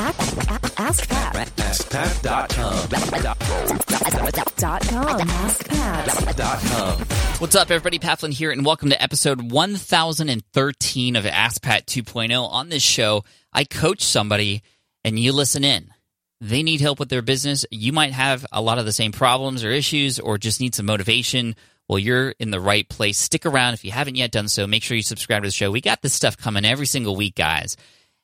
Ask Pat. AskPat.com. Dot com. Ask Pat. Dot com. What's up, everybody? Pat Flynn here, and welcome to episode 1013 of Ask Pat 2.0. On this show, I coach somebody, and you listen in. They need help with their business. You might have a lot of the same problems or issues, or just need some motivation. Well, you're in the right place. Stick around. If you haven't yet done so, make sure you subscribe to the show. We got this stuff coming every single week, guys.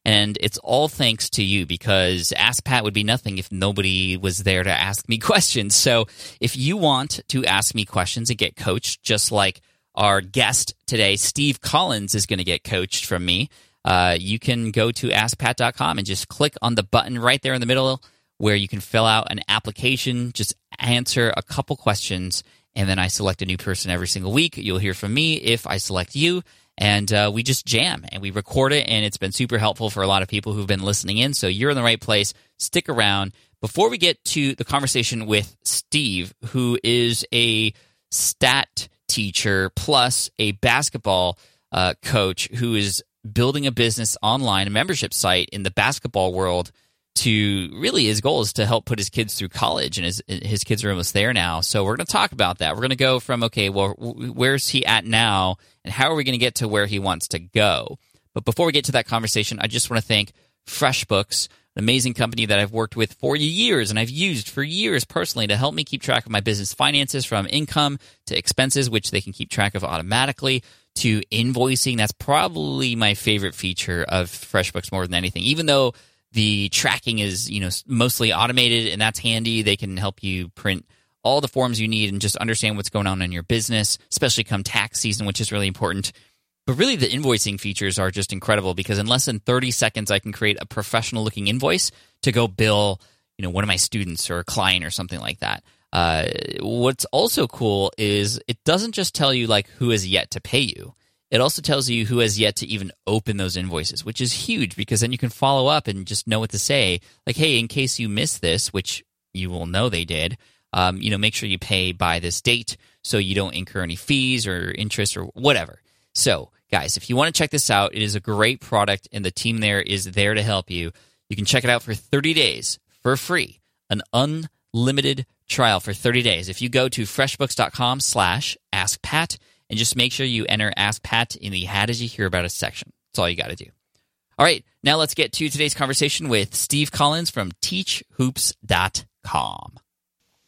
And it's all thanks to you because Ask Pat would be nothing if nobody was there to ask me questions. So if you want to ask me questions and get coached, just like our guest today, Steve Collins, is going to get coached from me, uh, you can go to askpat.com and just click on the button right there in the middle where you can fill out an application, just answer a couple questions, and then I select a new person every single week. You'll hear from me if I select you and uh, we just jam and we record it and it's been super helpful for a lot of people who've been listening in. So you're in the right place. Stick around. Before we get to the conversation with steve who is a stat teacher plus a basketball uh, coach who is building a business online a membership site in the basketball world to really his goal is to help put his kids through college and his his kids are almost there now. So we're going to talk about that. We're going to go from okay well where's he at now and how are we going to get to where he wants to go? But before we get to that conversation i just want to thank freshbooks an amazing company that i've worked with for years and i've used for years personally to help me keep track of my business finances from income to expenses which they can keep track of automatically to invoicing. That's probably my favorite feature of freshbooks more than anything. Even though the tracking is, you know, mostly automated and that's handy. They can help you print all the forms you need and just understand what's going on in your business, especially come tax season, which is really important. But really, the invoicing features are just incredible because in less than 30 seconds, I can create a professional looking invoice to go bill, you know, one of my students or a client or something like that. Uh, what's also cool is it doesn't just tell you like who has yet to pay you. It also tells you who has yet to even open those invoices, which is huge because then you can follow up and just know what to say. Like, hey, in case you missed this, which you will know they did, um, you know, make sure you pay by this date so you don't incur any fees or interest or whatever. So, guys, if you want to check this out, it is a great product and the team there is there to help you. You can check it out for 30 days for free, an unlimited trial for 30 days. If you go to freshbooks.com slash askpat, and just make sure you enter Ask Pat in the How Did You Hear About Us section. That's all you got to do. All right, now let's get to today's conversation with Steve Collins from teachhoops.com.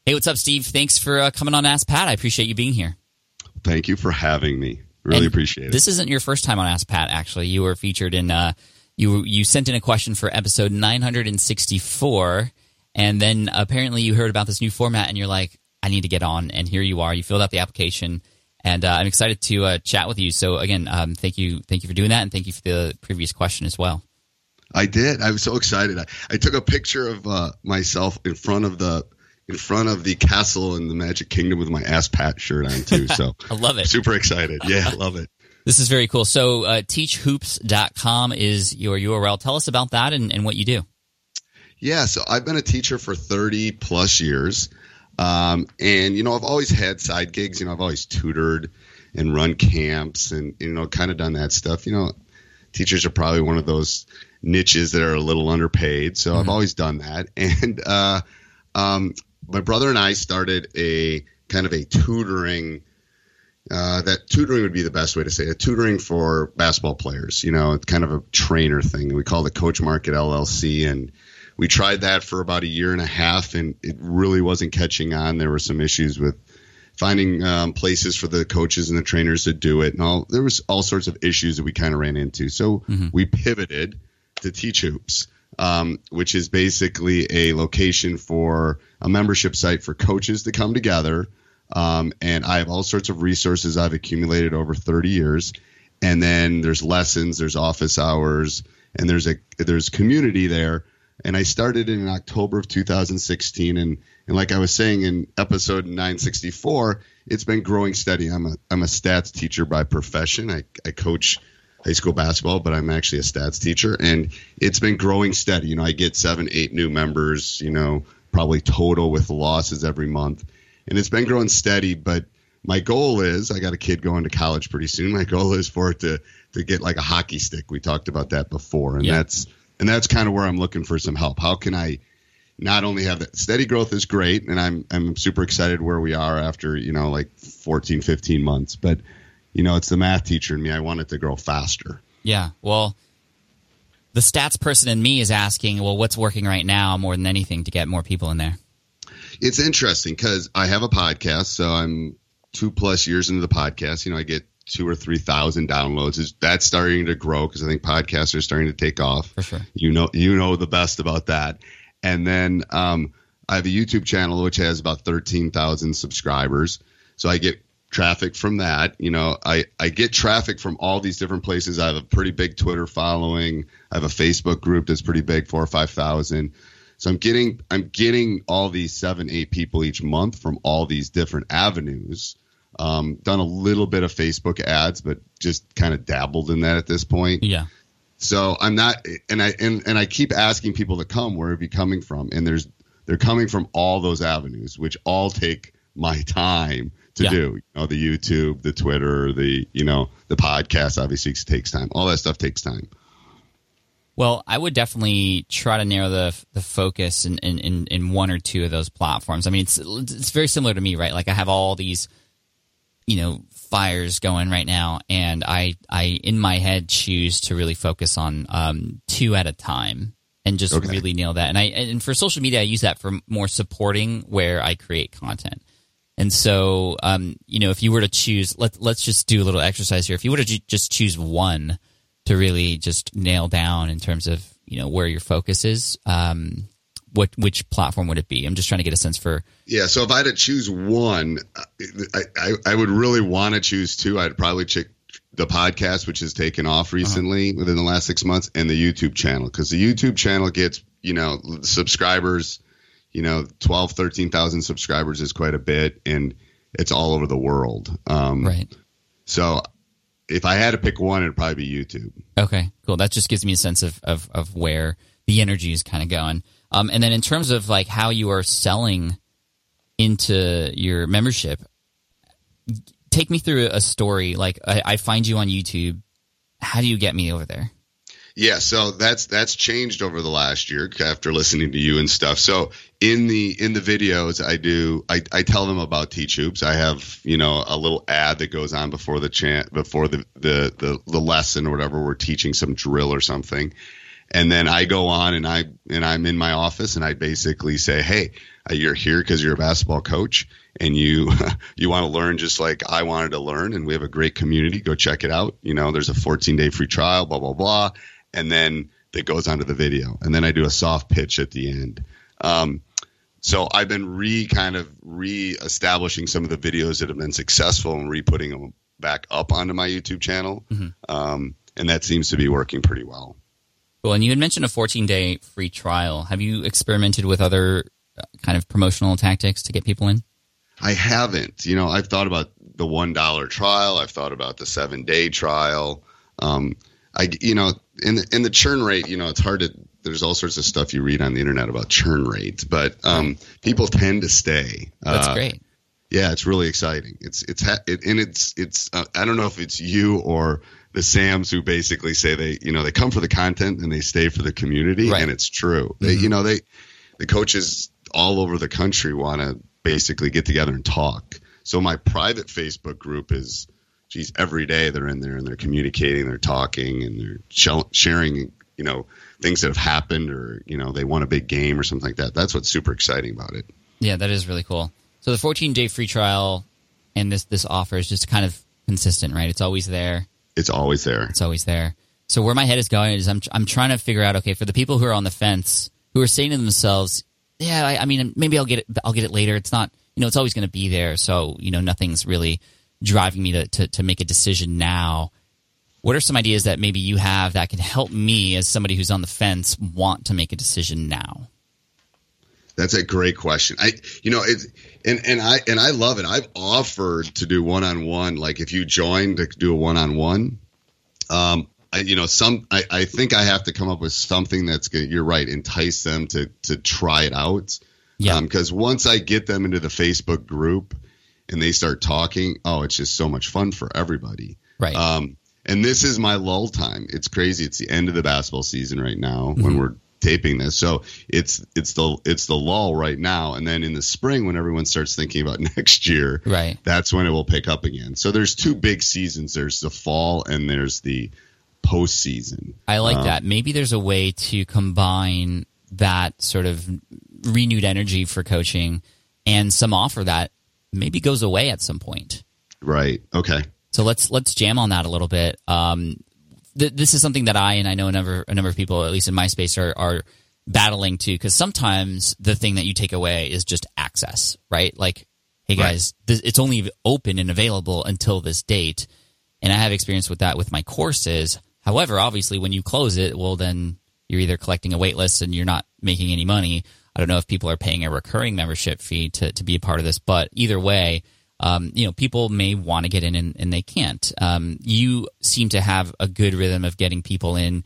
Hey, what's up, Steve? Thanks for uh, coming on Ask Pat. I appreciate you being here. Thank you for having me. Really And appreciate it. This isn't your first time on Ask Pat, actually. You were featured in, uh, you, you sent in a question for episode 964, and then apparently you heard about this new format and you're like, I need to get on. And here you are. You filled out the application and uh, I'm excited to uh, chat with you. So again, um, thank you, thank you for doing that, and thank you for the previous question as well. I did. I was so excited. I, I took a picture of uh, myself in front of the in front of the castle in the Magic Kingdom with my Ask Pat shirt on too. So I love it. Super excited. Yeah, I love it. This is very cool. So uh, teachhoops.com is your URL. Tell us about that and, and what you do. Yeah, so I've been a teacher for 30 plus years. Um, and, you know, I've always had side gigs. You know, I've always tutored and run camps and, you know, kind of done that stuff. You know, teachers are probably one of those niches that are a little underpaid. So I've always done that. And uh, um, my brother and I started a kind of a tutoring. Uh, that tutoring would be the best way to say it. Tutoring for basketball players, you know, kind of a trainer thing. We call it Coach Market LLC, and we tried that for about a year and a half, and it really wasn't catching on. There were some issues with finding um, places for the coaches and the trainers to do it, and all there was all sorts of issues that we kind of ran into. So we pivoted to Teach Hoops, um, which is basically a location for a membership site for coaches to come together. Um, and I have all sorts of resources I've accumulated over 30 years. And then there's lessons, there's office hours, and there's a there's community there. And I started in October of 2016, and and like I was saying in episode 964, it's been growing steady. I'm a I'm a stats teacher by profession. I I coach high school basketball, but I'm actually a stats teacher, and it's been growing steady. You know, I get seven, eight new members. You know, probably total with losses every month, and it's been growing steady. But my goal is, I got a kid going to college pretty soon. My goal is for it to to get like a hockey stick. We talked about that before, and Yeah. that's and that's kind of where I'm looking for some help. How can I not only have that steady growth is great, and I'm I'm super excited where we are after you know like 14, 15 months, but you know it's the math teacher in me. I want it to grow faster. Yeah. Well, the stats person in me is asking, well, what's working right now more than anything to get more people in there? It's interesting because I have a podcast, so I'm two plus years into the podcast. You know, I get two or three thousand downloads. Is that's starting to grow because I think podcasts are starting to take off. For sure. You know, you know the best about that. And then um, I have a YouTube channel which has about thirteen thousand subscribers. So I get traffic from that. You know, I I get traffic from all these different places. I have a pretty big Twitter following. I have a Facebook group that's pretty big, four or five thousand. So I'm getting I'm getting all these seven eight people each month from all these different avenues. Um, done a little bit of Facebook ads, but just kind of dabbled in that at this point. Yeah. So I'm not, and I and, and I keep asking people to come. Where are you coming from? And there's they're coming from all those avenues, which all take my time to Yeah. do. You know, the YouTube, the Twitter, the you know, the podcast obviously takes time. All that stuff takes time. Well, I would definitely try to narrow the the focus in, in, in, in one or two of those platforms. I mean, it's it's very similar to me, right? Like I have all these, you know, fires going right now, and I I in my head choose to really focus on um, two at a time and just Okay. really nail that. And I and for social media, I use that for more supporting where I create content. And so, um, you know, if you were to choose, let let's just do a little exercise here. If you were to ju- just choose one to really just nail down in terms of you know where your focus is, um, what which platform would it be? I'm just trying to get a sense for. Yeah. So if I had to choose one, I I, I would really want to choose two. I'd probably check the podcast, which has taken off recently within the last six months, and the YouTube channel because the YouTube channel gets you know subscribers. You know, 12, 13,000 subscribers is quite a bit, and it's all over the world. Um, Right. So if I had to pick one, it'd probably be YouTube. Okay. Cool. That just gives me a sense of of, of where the energy is kind of going. Um, and then in terms of like how you are selling into your membership, take me through a story. Like I, I find you on YouTube. How do you get me over there? Yeah, so that's that's changed over the last year after listening to you and stuff. So in the in the videos I do I, I tell them about Teach Hoops. I have, you know, a little ad that goes on before the chant before the, the the the lesson or whatever we're teaching some drill or something. And then I go on and I and I'm in my office and I basically say, "Hey, uh, you're here because you're a basketball coach and you you want to learn just like I wanted to learn and we have a great community. Go check it out. You know, there's a 14 day free trial, blah blah blah." And then it goes onto the video, and then I do a soft pitch at the end. Um, so I've been re kind of re-establishing some of the videos that have been successful and re-putting them back up onto my YouTube channel, um, and that seems to be working pretty well. Well, and you had mentioned a 14 day free trial. Have you experimented with other uh, kind of promotional tactics to get people in? I haven't. You know, I've thought about the one dollar trial. I've thought about the seven day trial. Um, I, you know, in the, in the churn rate, you know, it's hard to. There's all sorts of stuff you read on the internet about churn rates, but um, people tend to stay. That's Uh, great. Yeah, it's really exciting. It's it's ha- it, and it's it's. Uh, I don't know if it's you or the Sams who basically say they you know they come for the content and they stay for the community, Right. and it's true. They mm-hmm. you know they the coaches all over the country want to basically get together and talk. So my private Facebook group is, geez, every day they're in there and they're communicating, they're talking, and they're shell- sharing, you know, things that have happened or you know they won a big game or something like that. That's what's super exciting about it. Yeah, that is really cool. So the 14 day free trial and this this offer is just kind of consistent, right? It's always there. It's always there. It's always there. So where my head is going is I'm I'm trying to figure out okay for the people who are on the fence who are saying to themselves, yeah, I, I mean maybe I'll get it I'll get it later. It's not you know it's always going to be there. So you know nothing's really driving me to, to to make a decision now. What are some ideas that maybe you have that can help me as somebody who's on the fence want to make a decision now? That's a great question. I, you know, it's and and I and I love it. I've offered to do one on one. Like if you join to do a one on one, um, I, you know, some I, I think I have to come up with something that's going. to You're right, entice them to to try it out. Yeah. Because once I get them into the Facebook group and they start talking, oh, it's just so much fun for everybody. Right. Um, and this is my lull time. It's crazy. It's the end of the basketball season right now when Mhm. we're taping this. So it's it's the it's the lull right now, and then in the spring when everyone starts thinking about next year, Right. that's when it will pick up again. So there's two big seasons. There's the fall and there's the postseason. I like Um, that. Maybe there's a way to combine that sort of renewed energy for coaching and some offer that maybe goes away at some point. Right. Okay. So let's let's jam on that a little bit. Um, th- this is something that I and I know a number a number of people, at least in my space, are are battling too. Because sometimes the thing that you take away is just access, right? Like, hey Right. guys, this, it's only open and available until this date, and I have experience with that with my courses. However, obviously, when you close it, well, then you're either collecting a wait list and you're not making any money. I don't know if people are paying a recurring membership fee to, to be a part of this, but either way, um, you know, people may want to get in and, and they can't. Um, you seem to have a good rhythm of getting people in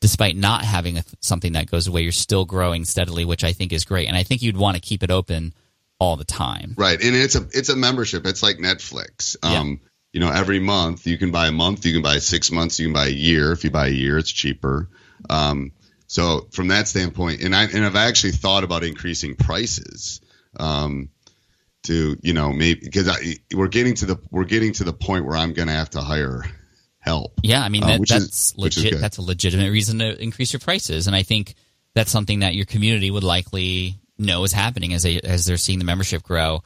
despite not having a, something that goes away. You're still growing steadily, which I think is great. And I think you'd want to keep it open all the time. Right. And it's a it's a membership. It's like Netflix. Yeah. Um, you know, every month you can buy a month, you can buy six months, you can buy a year. If you buy a year, it's cheaper. Um, so from that standpoint, and I and I've actually thought about increasing prices. Um, to you know maybe because we're getting to the we're getting to the point where I'm going to have to hire help. Yeah, I mean Uh, that, is- that's is legit. That's a legitimate reason to increase your prices, and I think that's something that your community would likely know is happening as they as they're seeing the membership grow.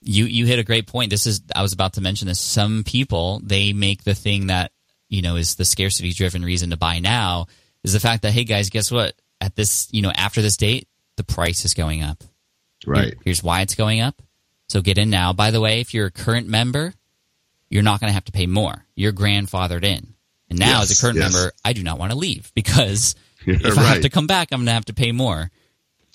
You you hit a great point. This is I was about to mention this. Some people they make the thing that you know is the scarcity driven reason to buy now is the fact that hey guys, guess what? At this you know after this date, the price is going up. Right. Here's why it's going up. So get in now. By the way, if you're a current member, you're not going to have to pay more. You're grandfathered in. And now, Yes, as a current yes. member, I do not want to leave because if I have to come back, I'm going to have to pay more.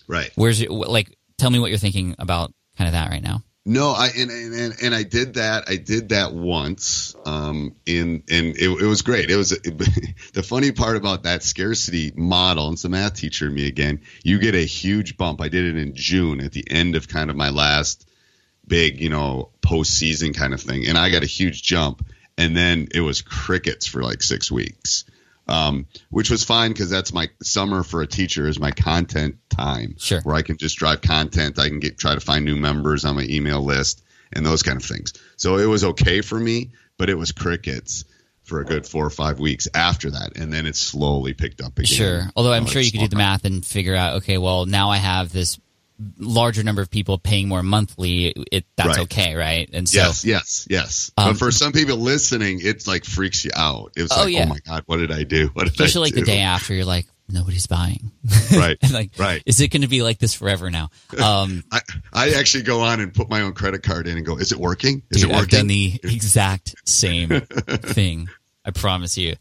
Right. Where's your, like? Tell me what you're thinking about kind of that right now. No, I and, and and- I did that. I did that once. Um, in and it, it was great. It was the funny part about that scarcity model. And it's a math teacher in me again. You get a huge bump. I did it in June at the end of kind of my last big, you know, postseason kind of thing, and I got a huge jump. And then it was crickets for like six weeks, um, which was fine because that's my summer for a teacher is my content time Sure. where I can just drive content. I can get try to find new members on my email list and those kind of things. So it was okay for me, but it was crickets for a good four or five weeks after that, and then it slowly picked up again. Sure. Although I'm sure you could do the math and figure out, okay, well, now I have this larger number of people paying more monthly. It that's Right. okay, right? And so Yes, yes, yes. Um, but for some people listening, it's like freaks you out. It was Oh, like, yeah. oh my god, what did I do? What did especially I like do? the day after, you're like, nobody's buying. Right, like, right. is it going to be like this forever now? Um, I, I actually go on and put my own credit card in and go, is it working? Is Dude, it I've working? done the exact same thing. I promise you.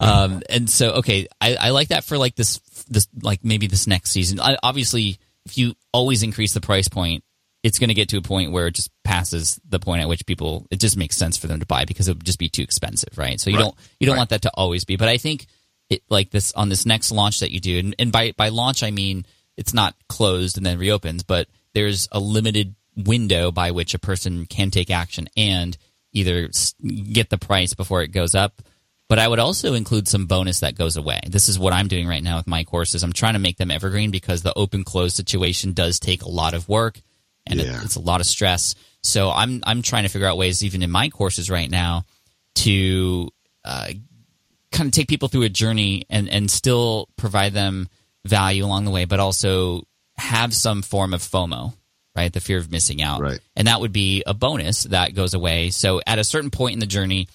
Um, and so, okay, I, I like that for like this, this, like maybe this next season. I, obviously, if you always increase the price point, it's going to get to a point where it just passes the point at which people, it just makes sense for them to buy because it would just be too expensive, right? So you Right. don't, you don't Right. want that to always be. But I think it, like this on this next launch that you do, and, and by by launch I mean it's not closed and then reopens, but there's a limited window by which a person can take action and either get the price before it goes up. But I would also include some bonus that goes away. This is what I'm doing right now with my courses. I'm trying to make them evergreen because the open close situation does take a lot of work and it, it's a lot of stress. So I'm I'm trying to figure out ways, even in my courses right now, to uh, kind of take people through a journey and and still provide them value along the way, but also have some form of FOMO, right? The fear of missing out, Right. And that would be a bonus that goes away. So at a certain point in the journey,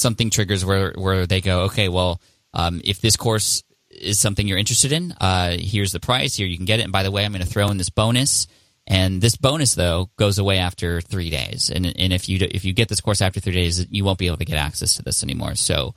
something triggers where where they go, okay, well, um, if this course is something you're interested in, uh, here's the price. Here you can get it. And by the way, I'm going to throw in this bonus. And this bonus though goes away after three days. And and if you do- if you get this course after three days, you won't be able to get access to this anymore. So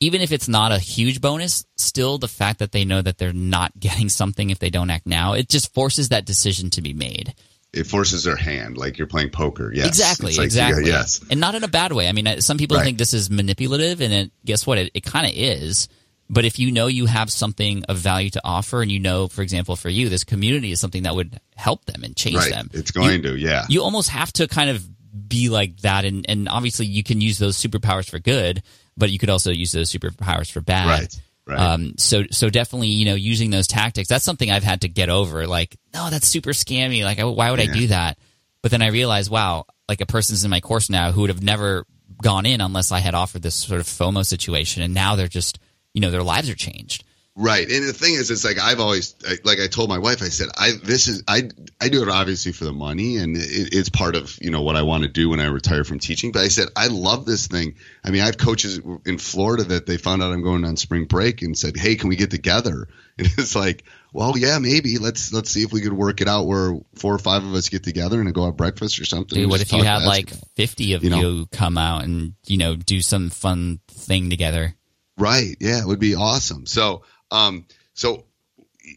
even if it's not a huge bonus, still the fact that they know that they're not getting something if they don't act now, it just forces that decision to be made. It forces their hand, like you're playing poker. Yes, Exactly, like, exactly. yeah, yes, And not in a bad way. I mean, uh, some people Right. think this is manipulative, and it, guess what? It, it kind of is. But if you know you have something of value to offer, and you know, for example, for you, this community is something that would help them and change right. them, It's going you, to, yeah. you almost have to kind of be like that and, and obviously you can use those superpowers for good but you could also use those superpowers for bad. Right. Right. Um, so so definitely, you know, using those tactics. That's something I've had to get over. Like, no, that's super scammy. Like, why would I do that? But then I realized, wow, like a person's in my course now who would have never gone in unless I had offered this sort of FOMO situation, and now they're just, you know, their lives are changed. Right, and the thing is, it's like I've always, like I told my wife, I said, I this is I I do it obviously for the money, and it, it's part of you know what I want to do when I retire from teaching. But I said I love this thing. I mean, I have coaches in Florida that they found out I'm going on spring break and said, Hey, can we get together? And it's like, well, yeah, maybe let's let's see if we could work it out where four or five of us get together and go have breakfast or something. Dude, what if you have like 50 of You you, know? come out and, you know, do some fun thing together? Right. Yeah, it would be awesome. So, um, so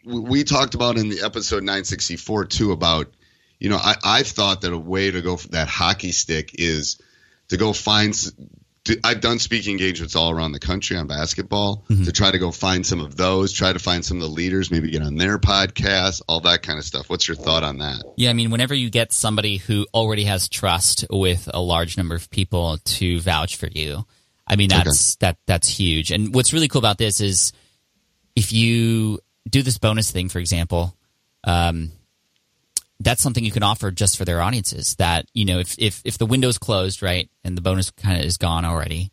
we talked about in the episode 964 too about, you know, I, I've thought that a way to go for that hockey stick is to go find. To, I've done speaking engagements all around the country on basketball to try to go find some of those, try to find some of the leaders, maybe get on their podcast, all that kind of stuff. What's your thought on that? Yeah, I mean, whenever you get somebody who already has trust with a large number of people to vouch for you, I mean, that's that that's huge. And what's really cool about this is if you do this bonus thing, for example, um, that's something you can offer just for their audiences. That you know, if if if the window's closed, right, and the bonus kind of is gone already,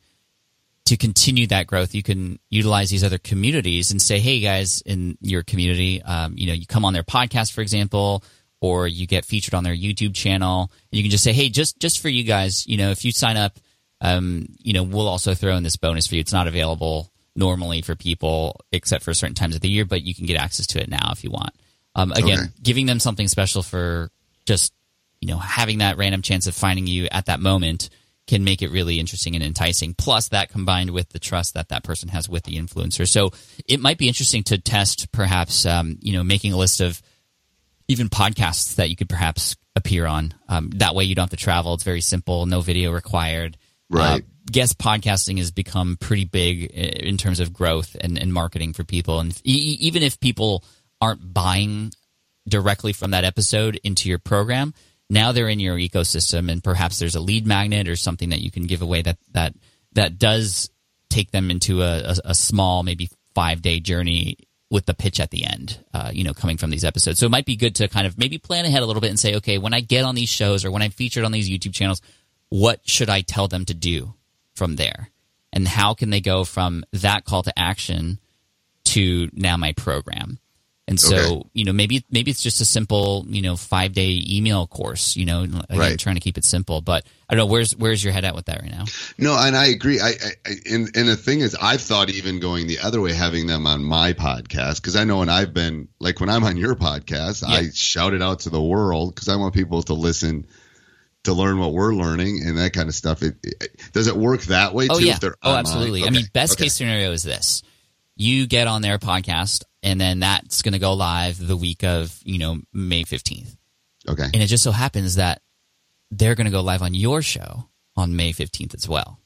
to continue that growth, you can utilize these other communities and say, "Hey, guys, in your community, um, you know, you come on their podcast, for example, or you get featured on their YouTube channel. And you can just say, "Hey, just just for you guys, you know, if you sign up, um, you know, we'll also throw in this bonus for you. It's not available normally for people except for certain times of the year, but you can get access to it now if you want." Um, again, Okay. giving them something special for just you know having that random chance of finding you at that moment can make it really interesting and enticing plus that combined with the trust that that person has with the influencer so it might be interesting to test perhaps um, you know making a list of even podcasts that you could perhaps appear on um, that way you don't have to travel it's very simple no video required Right. uh, guest podcasting has become pretty big in terms of growth and, and marketing for people and even if people aren't buying directly from that episode into your program. Now they're in your ecosystem, and perhaps there's a lead magnet or something that you can give away that that that does take them into a, a, a small, maybe five day journey with the pitch at the end. Uh, you know, coming from these episodes, so it might be good to kind of maybe plan ahead a little bit and say, okay, when I get on these shows or when I'm featured on these YouTube channels, what should I tell them to do from there, and how can they go from that call to action to now my program. And so, Okay. you know, maybe maybe it's just a simple, you know, five day email course. You know, again, Right. trying to keep it simple. But I don't know where's where's your head at with that right now. No, and I agree. I, I and and the thing is, I've thought even going the other way, having them on my podcast, because I know when I've been like when I'm on your podcast, I shout it out to the world because I want people to listen to learn what we're learning and that kind of stuff. It, it- does it work that way Oh too? yeah. If they're Oh, absolutely. mine? I mean, best okay. case scenario is this: you get on their podcast, and then that's going to go live the week of you know May fifteenth, Okay. and it just so happens that they're going to go live on your show on May fifteenth as well.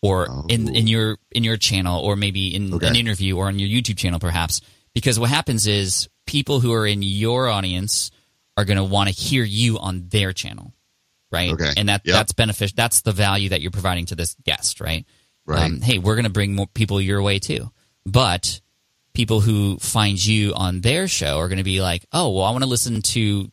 Or in, Oh. in your in your channel, or maybe in Okay. an interview, or on your YouTube channel, perhaps. Because what happens is people who are in your audience are going to want to hear you on their channel, right? Okay. And that Yep. that's beneficial. That's the value that you're providing to this guest, right? Right. Um, hey, we're going to bring more people your way too. But people who find you on their show are going to be like, oh, well, I want to listen to,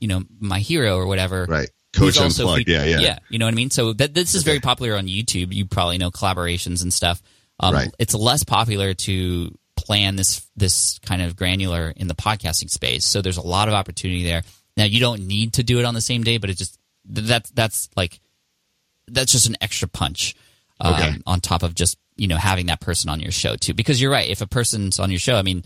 you know, my hero or whatever. Right. Coach also Unplugged. fe- Yeah, yeah. Yeah. You know what I mean? So that, this is very popular on YouTube. You probably know collaborations and stuff. Um, Right. It's less popular to plan this this kind of granular in the podcasting space. So there's a lot of opportunity there. Now you don't need to do it on the same day, but it just that's that's like that's just an extra punch um, Okay. on top of just you know having that person on your show too. Because you're right, if a person's on your show, I mean,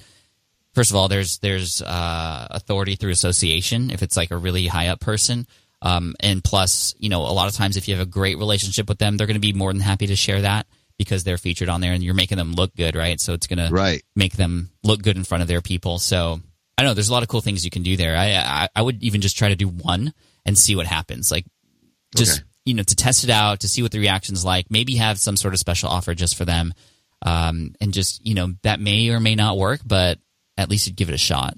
first of all, there's there's uh, authority through association if it's like a really high up person. Um, and plus, you know, a lot of times if you have a great relationship with them, they're going to be more than happy to share that because they're featured on there and you're making them look good, right? So it's going to Right. make them look good in front of their people. So I don't know there's a lot of cool things you can do there. I I, I would even just try to do one and see what happens. Like just Okay. you know to test it out to see what the reaction's like. Maybe have some sort of special offer just for them, um, and just you know that may or may not work, but at least you'd give it a shot.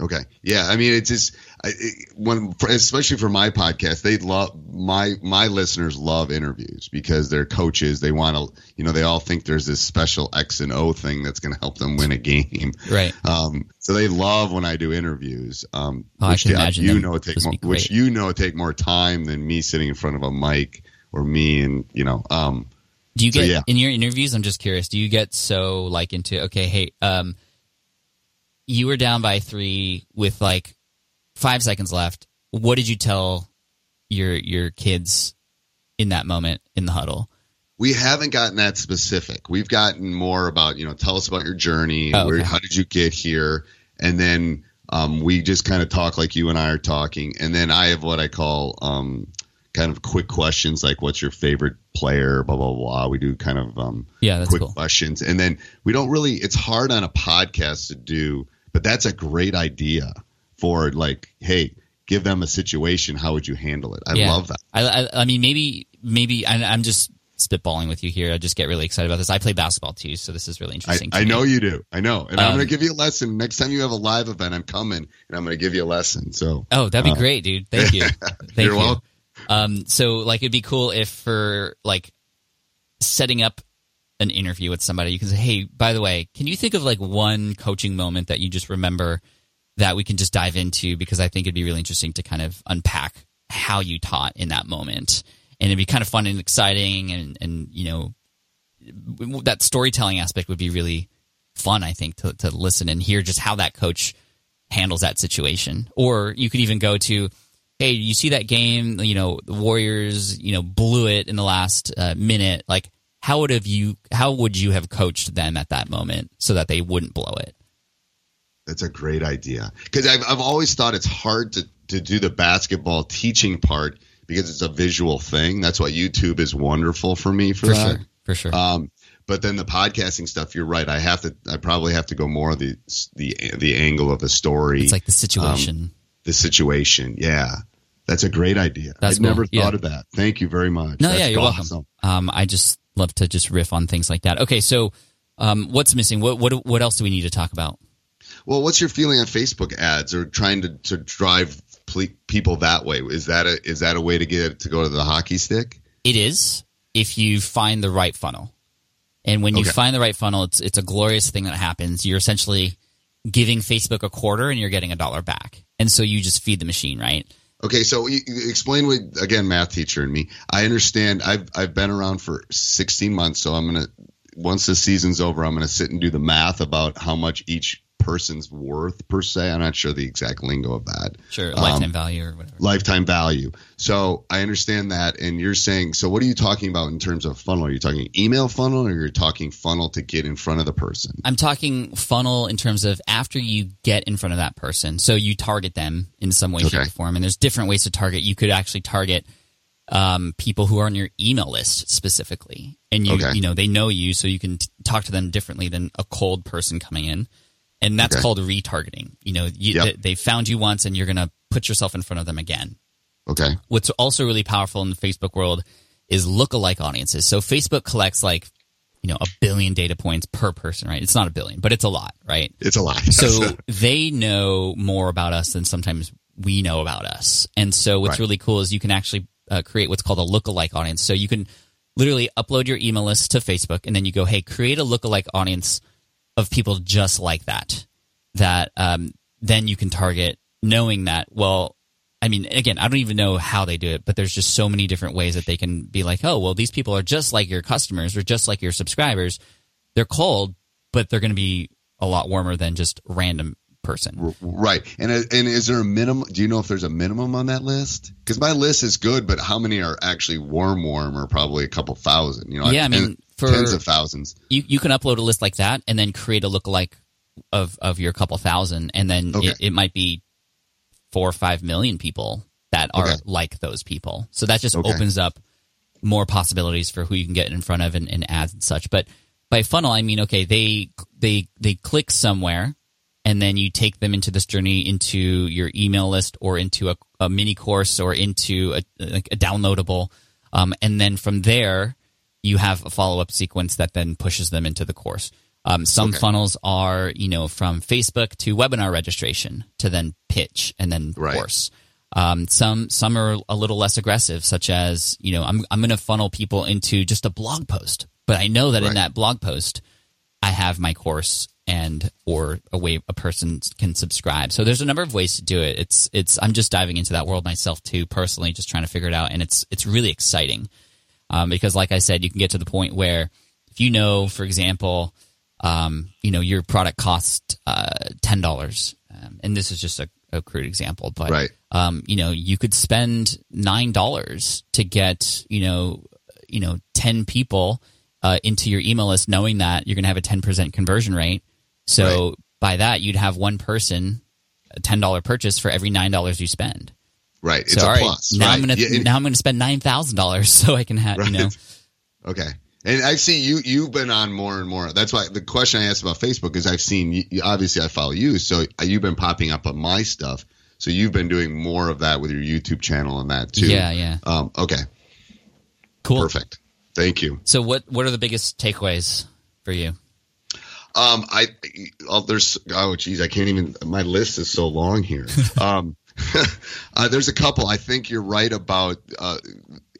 Okay. Yeah. I mean, it's just I- it, when, especially for my podcast, they love my my listeners love interviews because they're coaches. They want to, you know, they all think there's this special X and O thing that's going to help them win a game. Right. Um, so they love when I do interviews. Um, Oh, I which can imagine you know take more, which you know take more time than me sitting in front of a mic or me and you know. Um, Do you So, get yeah. in your interviews? I'm just curious. Do you get so like into okay, hey, um, you were down by three with like five seconds left. What did you tell your your kids in that moment in the huddle? we haven't gotten that specific. We've gotten more about, you know, tell us about your journey. Oh, Where, how did you get here? And then um, we just kind of talk like you and I are talking. And then I have what I call um, kind of quick questions like, what's your favorite player? Blah, blah, blah. We do kind of um, Yeah, quick cool. questions. And then we don't really, it's hard on a podcast to do, but that's a great idea for like, hey, give them a situation. How would you handle it? I Yeah. love that. I, I, I mean, maybe, maybe I, I'm just spitballing with you here. I just get really excited about this. I play basketball too, so this is really I, interesting. to I me. know you do. I know. And I'm Um, going to give you a lesson. Next time you have a live event, I'm coming and I'm going to give you a lesson. So, Oh, that'd be Uh, great, dude. Thank you. Thank You're you. welcome. Um, so like it'd be cool if for like setting up an interview with somebody, you can say, Hey, by the way, can you think of like one coaching moment that you just remember that we can just dive into? Because I think it'd be really interesting to kind of unpack how you taught in that moment. And it'd be kind of fun and exciting and, and, you know, that storytelling aspect would be really fun, I think, to, to listen and hear just how that coach handles that situation. Or you could even go to, hey, you see that game, you know, the Warriors, you know, blew it in the last uh, minute. Like, how would have you, how would you have coached them at that moment so that they wouldn't blow it? That's a great idea. Because I've, I've always thought it's hard to, to do the basketball teaching part because it's a visual thing. That's why YouTube is wonderful for me for, For that. sure. For sure. Um, but then the podcasting stuff, you're right. I have to, I probably have to go more the, the, the angle of the story. it's like the situation. the situation. Yeah. That's a great idea. That's I'd never cool. Yeah. thought of that. Thank you very much. No, That's yeah, you're awesome. welcome. Um, I just love to just riff on things like that. Okay, so um, what's missing? What what what else do we need to talk about? Well, what's your feeling on Facebook ads or trying to, to drive ple- people that way? Is that a is that a way to get to go to the hockey stick? It is if you find the right funnel, and when you Okay. find the right funnel, it's it's a glorious thing that happens. You're essentially giving Facebook a quarter, and you're getting a dollar back, and so you just feed the machine, right? Okay, so explain what again, math teacher and me. I understand. I've I've been around for 16 months, so I'm gonna once the season's over, I'm gonna sit and do the math about how much each person's worth per se. I'm not sure the exact lingo of that. Sure, Um, lifetime value or whatever. lifetime value. So I understand that. And you're saying, so what are you talking about in terms of funnel? Are you talking email funnel or you're talking funnel to get in front of the person? I'm talking funnel in terms of after you get in front of that person. So you target them in some way, shape, or form. And there's different ways to target. You could actually target um, people who are on your email list specifically, and you Okay. you know they know you, so you can t- talk to them differently than a cold person coming in, and that's Okay. called retargeting. You know, you, Yep. they, they found you once, and you're gonna put yourself in front of them again Okay. what's also really powerful in the Facebook world is lookalike audiences. So Facebook collects like, you know, a billion data points per person, right? It's not a billion, but it's a lot, right? It's a lot. So they know more about us than sometimes we know about us. And so what's Right. really cool is you can actually uh, create what's called a lookalike audience. So you can literally upload your email list to Facebook and then you go, hey, create a lookalike audience of people just like that. That um, then you can target knowing that, well, I mean, again, I don't even know how they do it, but there's just so many different ways that they can be like, oh, well, these people are just like your customers or just like your subscribers. They're cold, but they're going to be a lot warmer than just random person. right. And uh, and is there a minimum? Do you know if there's a minimum on that list? Because my list is good, but how many are actually warm, warm, or probably a couple thousand? You know, Yeah, I mean, ten- for- tens of thousands. You you can upload a list like that and then create a lookalike of of your couple thousand, and then Okay. it, it might be four or five million people that are Okay. like those people. So that just Okay. opens up more possibilities for who you can get in front of and, and ads and such. But by funnel, I mean okay, they they they click somewhere, and then you take them into this journey into your email list or into a, a mini course or into a like a downloadable, um, and then from there you have a follow up sequence that then pushes them into the course. Um, some Okay. funnels are, you know, from Facebook to webinar registration to then pitch and then Right. course. Um, some some are a little less aggressive, such as you know, I'm I'm going to funnel people into just a blog post, but I know that in that blog post, I have my course and or a way a person can subscribe. So there's a number of ways to do it. It's it's I'm just diving into that world myself too, personally, just trying to figure it out, and it's it's really exciting um, because, like I said, you can get to the point where if you know, for example, um, you know your product costs uh, ten dollars, um, and this is just a, a crude example, but Right. um, you know you could spend nine dollars to get you know you know ten people uh, into your email list, knowing that you're going to have a ten percent conversion rate. So by that, you'd have one person a ten dollar purchase for every nine dollars you spend. Right. It's so a right, plus. now right. I'm gonna Yeah, and- now I'm gonna spend nine thousand dollars so I can have you know. Okay. And I see you. You've been on more and more. That's why the question I asked about Facebook is I've seen. You, you- obviously, I follow you, so you've been popping up on my stuff. So you've been doing more of that with your YouTube channel and that too. Yeah, yeah. Um, okay. Cool. Perfect. Thank you. So what what are the biggest takeaways for you? Um, I oh, there's oh geez, I can't even. My list is so long here. um, uh, there's a couple. I think you're right about uh,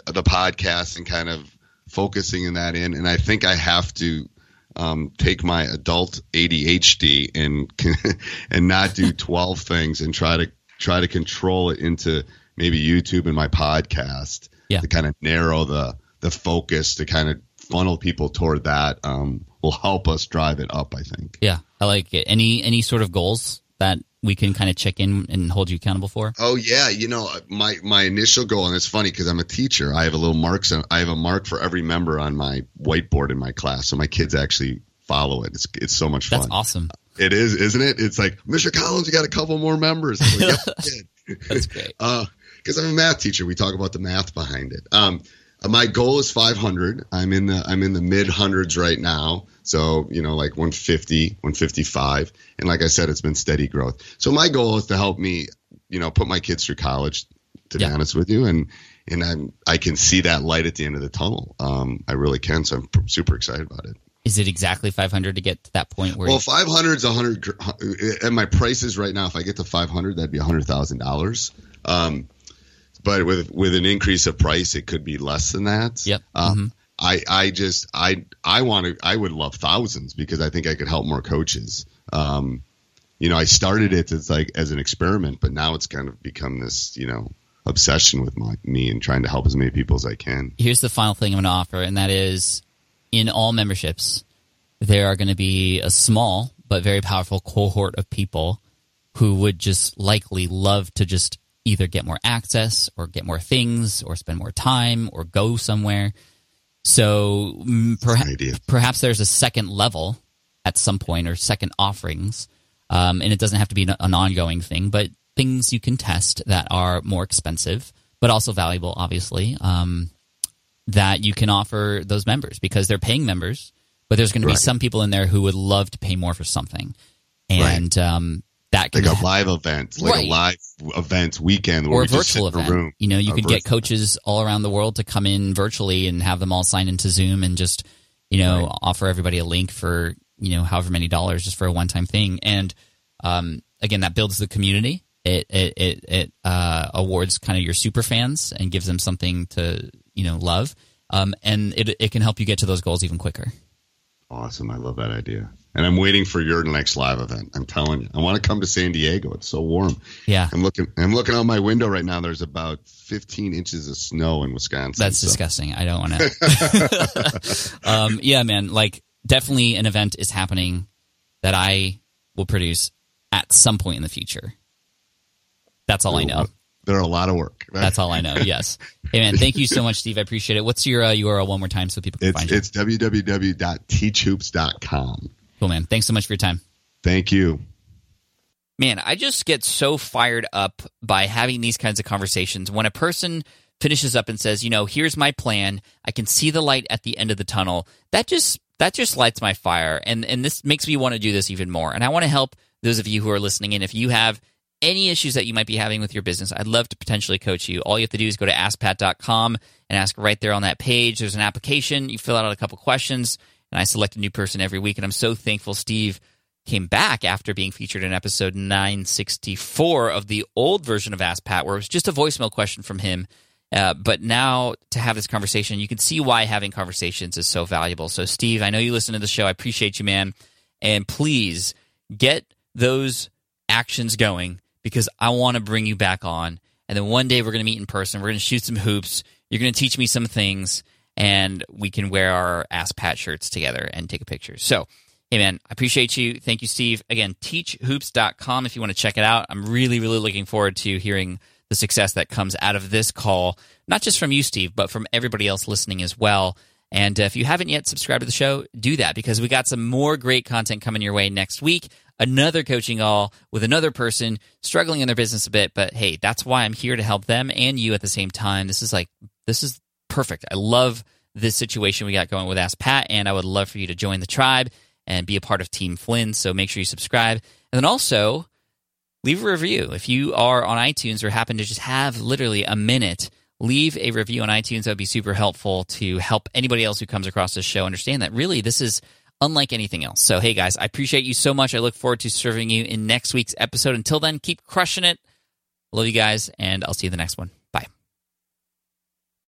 the podcast and kind of focusing in that in, and I think I have to um, take my adult ADHD and and not do 12 things and try to try to control it into maybe YouTube and my podcast Yeah. to kind of narrow the the focus to kind of funnel people toward that um, will help us drive it up. I think. Yeah, I like it. Any any sort of goals that we can kind of check in and hold you accountable for? Oh yeah, you know my my initial goal, and it's funny because I'm a teacher. I have a little marks. I have a mark for every member on my whiteboard in my class, so my kids actually follow it. It's it's so much fun. That's awesome. It is, isn't it? It's like Mr. Collins, you got a couple more members. Like, "Yep, That's great. because I'm a math teacher. We talk about the math behind it. Um, uh, my goal is 500. I'm in the I'm in the mid hundreds right now. So you know, like 150, 155, and like I said, it's been steady growth. So my goal is to help me, you know, put my kids through college. To Yeah. be honest with you, and and I'm I can see that light at the end of the tunnel. Um, I really can. So I'm super excited about it. Is it exactly 500 to get to that point where? Well, 500 is 100, gr- and my prices right now, if I get to 500, that'd be $100,000. Um, but with with an increase of price, it could be less than that. Yep. Um, I I just I I want to I would love thousands because I think I could help more coaches. Um, you know, I started it as like as an experiment, but now it's kind of become this you know obsession with my, me and trying to help as many people as I can. here's the final thing I'm going to offer, and that is in all memberships, there are going to be a small but very powerful cohort of people who would just likely love to just either get more access or get more things or spend more time or go somewhere. So mm, perha- perhaps there's a second level at some point or second offerings. Um, and it doesn't have to be an, ongoing thing, but things you can test that are more expensive, but also valuable, obviously, um, that you can offer those members because they're paying members, but there's going to be Right. some people in there who would love to pay more for something. And um, that can Like a live event, like Right. a live event weekend where or a just sit virtual in a event. room. You know, you can get coaches all around the world to come in virtually and have them all sign into Zoom and just, you know, offer everybody a link for, you know, however many dollars just for a one time thing. And um, again, that builds the community. It it it, it uh, awards kind of your super fans and gives them something to you know love. Um, and it it can help you get to those goals even quicker. Awesome. I love that idea. And I'm waiting for your next live event. I'm telling you. I want to come to San Diego. It's so warm. Yeah, I'm looking I'm looking out my window right now. There's about 15 inches of snow in Wisconsin. That's so- disgusting. I don't want to. um, yeah, man. Like, definitely an event is happening that I will produce at some point in the future. That's all I know. They're a lot of work. That's all I know. Yes. Hey, man. Thank you so much, Steve. I appreciate it. What's your uh, URL one more time so people can It's find you? it's www.teachhoops.com. Cool, man. Thanks so much for your time. Thank you. Man, I just get so fired up by having these kinds of conversations. When a person finishes up and says, "You know, here's my plan. I can see the light at the end of the tunnel." That just that just lights my fire, and and this makes me want to do this even more. And I want to help those of you who are listening in. If you have any issues that you might be having with your business, I'd love to potentially coach you. All you have to do is go to askpat.com and ask right there on that page. There's an application. You fill out a couple questions, and I select a new person every week. And I'm so thankful Steve came back after being featured in episode 964 of the old version of Ask Pat, where it was just a voicemail question from him. Uh, but now to have this conversation, you can see why having conversations is so valuable. So, Steve, I know you listen to the show. I appreciate you, man. And please get those actions going because I want to bring you back on. And then one day we're going to meet in person. We're going to shoot some hoops. You're going to teach me some things, and we can wear our Ask Pat shirts together and take a picture. So, hey, man, I appreciate you. Thank you, Steve. Again, teachhoops.com if you want to check it out. I'm really, really looking forward to hearing the success that comes out of this call, not just from you, Steve, but from everybody else listening as well. And uh, if you haven't yet subscribed to the show, do that because we got some more great content coming your way next week. Another coaching all with another person struggling in their business a bit, but hey, that's why I'm here to help them and you at the same time. This is like, this is perfect. I love this situation we got going with Ask Pat, and I would love for you to join the tribe and be a part of Team Flynn. So make sure you subscribe. And then also, leave a review. If you are on iTunes or happen to just have literally a minute, leave a review on iTunes. That would be super helpful to help anybody else who comes across this show understand that really this is unlike anything else. So, hey guys, I appreciate you so much. I look forward to serving you in next week's episode. Until then, keep crushing it. Love you guys, and I'll see you the next one.